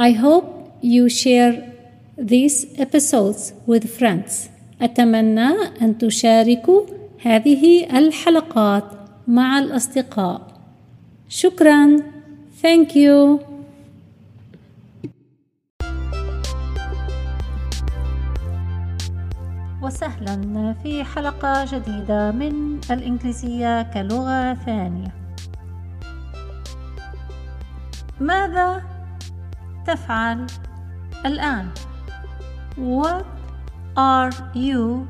I hope you share these episodes with friends. أتمنى أن تشاركوا هذه الحلقات مع الأصدقاء. شكرا. Thank you. وسهلا في حلقة جديدة من الإنجليزية كلغة ثانية. ماذا تفعل الآن؟ What are you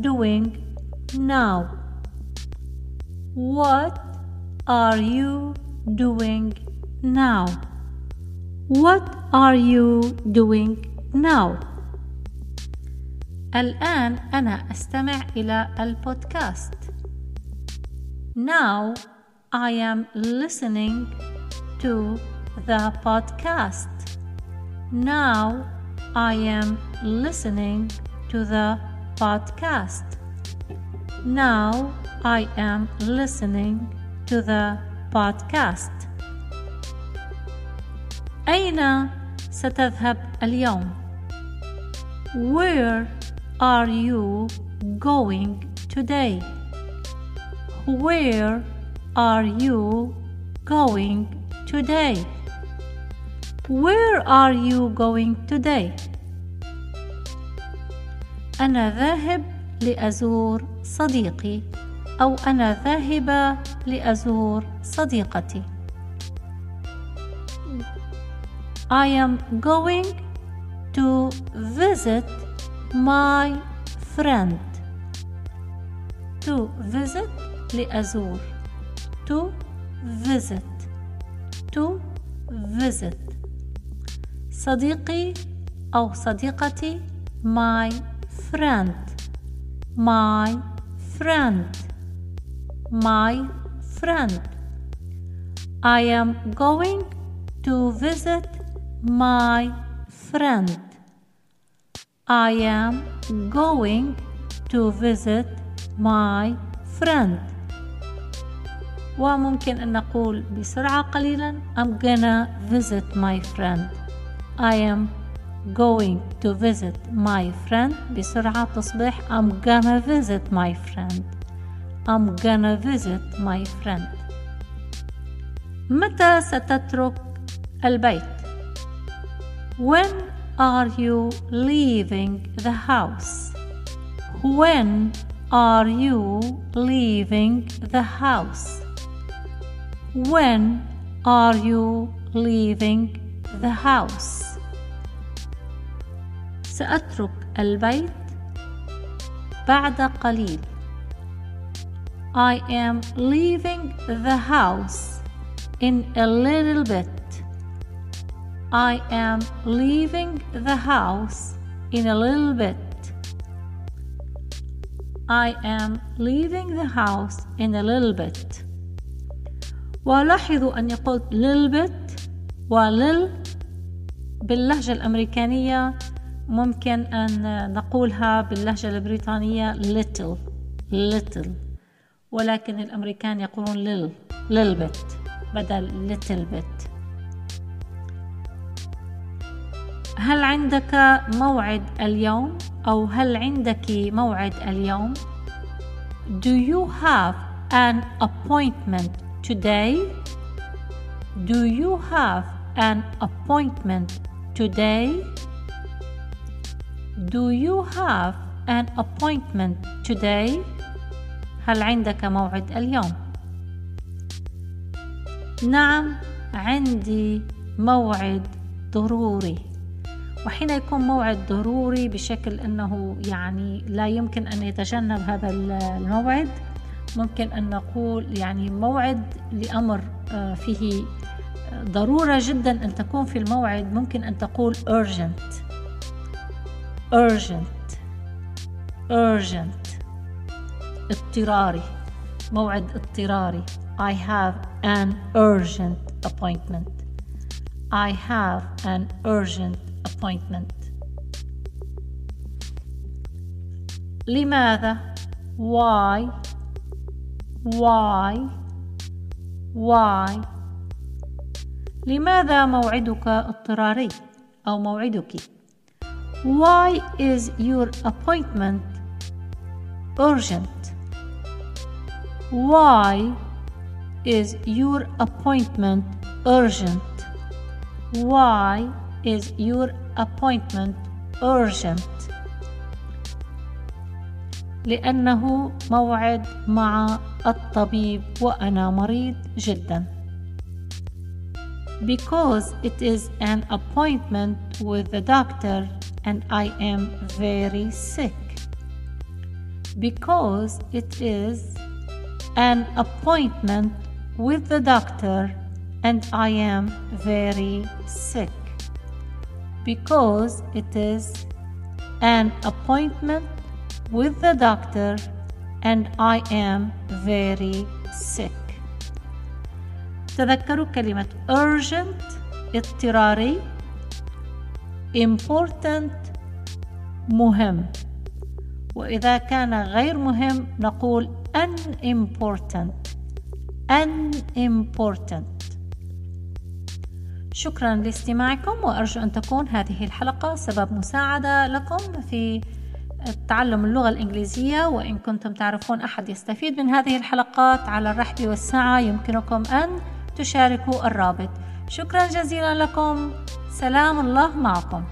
doing now? What are you doing now? What are you doing now? الآن أنا أستمع إلى البودكاست. Now I am listening to the podcast. Now I am listening to the podcast. Now I am listening to the podcast. أين ستذهب اليوم؟ Where are you going today? Where are you going today? Where are you going today? أنا ذاهب لأزور صديقي أو أنا ذاهبة لأزور صديقتي. I am going to visit my friend to visit لأزور to visit to visit صديقي أو صديقتي my friend my friend my friend I am going to visit my friend I am going to visit my friend وممكن أن نقول بسرعة قليلا I'm gonna visit my friend I am going to visit my friend بسرعة تصبح I'm gonna visit my friend I'm gonna visit my friend متى ستترك البيت When are you leaving the house? When are you leaving the house? When are you leaving the house? سأترك البيت بعد قليل. I am leaving the house in a little bit. I am leaving the house in a little bit. I am leaving the house in a little bit. ولاحظوا أني قلت little bit ولل باللهجة الأمريكانية ممكن أن نقولها باللهجة البريطانية little little ولكن الأمريكان يقولون little little bit بدل little bit هل عندك موعد اليوم أو هل عندك موعد اليوم Do you have an appointment today? Do you have an appointment today? Do you have an appointment today? هل عندك موعد اليوم؟ نعم عندي موعد ضروري وحين يكون موعد ضروري بشكل أنه يعني لا يمكن أن يتجنب هذا الموعد ممكن أن نقول يعني موعد لأمر آه، فيه ضرورة جدا أن تكون في الموعد ممكن أن تقول urgent urgent urgent اضطراري موعد اضطراري I have an urgent appointment I have an urgent appointment لماذا why why why لماذا موعدك اضطراري أو موعدك Why is your appointment urgent? Why is your appointment urgent? Why is your appointment urgent? لأنه موعد مع الطبيب وأنا مريض جدا. Because it is an appointment with the doctor and I am very sick. Because it is an appointment with the doctor and I am very sick. Because it is an appointment with the doctor and I am very sick. تذكروا كلمة urgent اضطراري important مهم. وإذا كان غير مهم نقول unimportant unimportant شكرا لاستماعكم وأرجو أن تكون هذه الحلقة سبب مساعدة لكم في تعلم اللغة الإنجليزية. وإن كنتم تعرفون أحد يستفيد من هذه الحلقات على الرحب والسعة يمكنكم أن تشاركوا الرابط. شكرا جزيلا لكم. سلام الله معكم.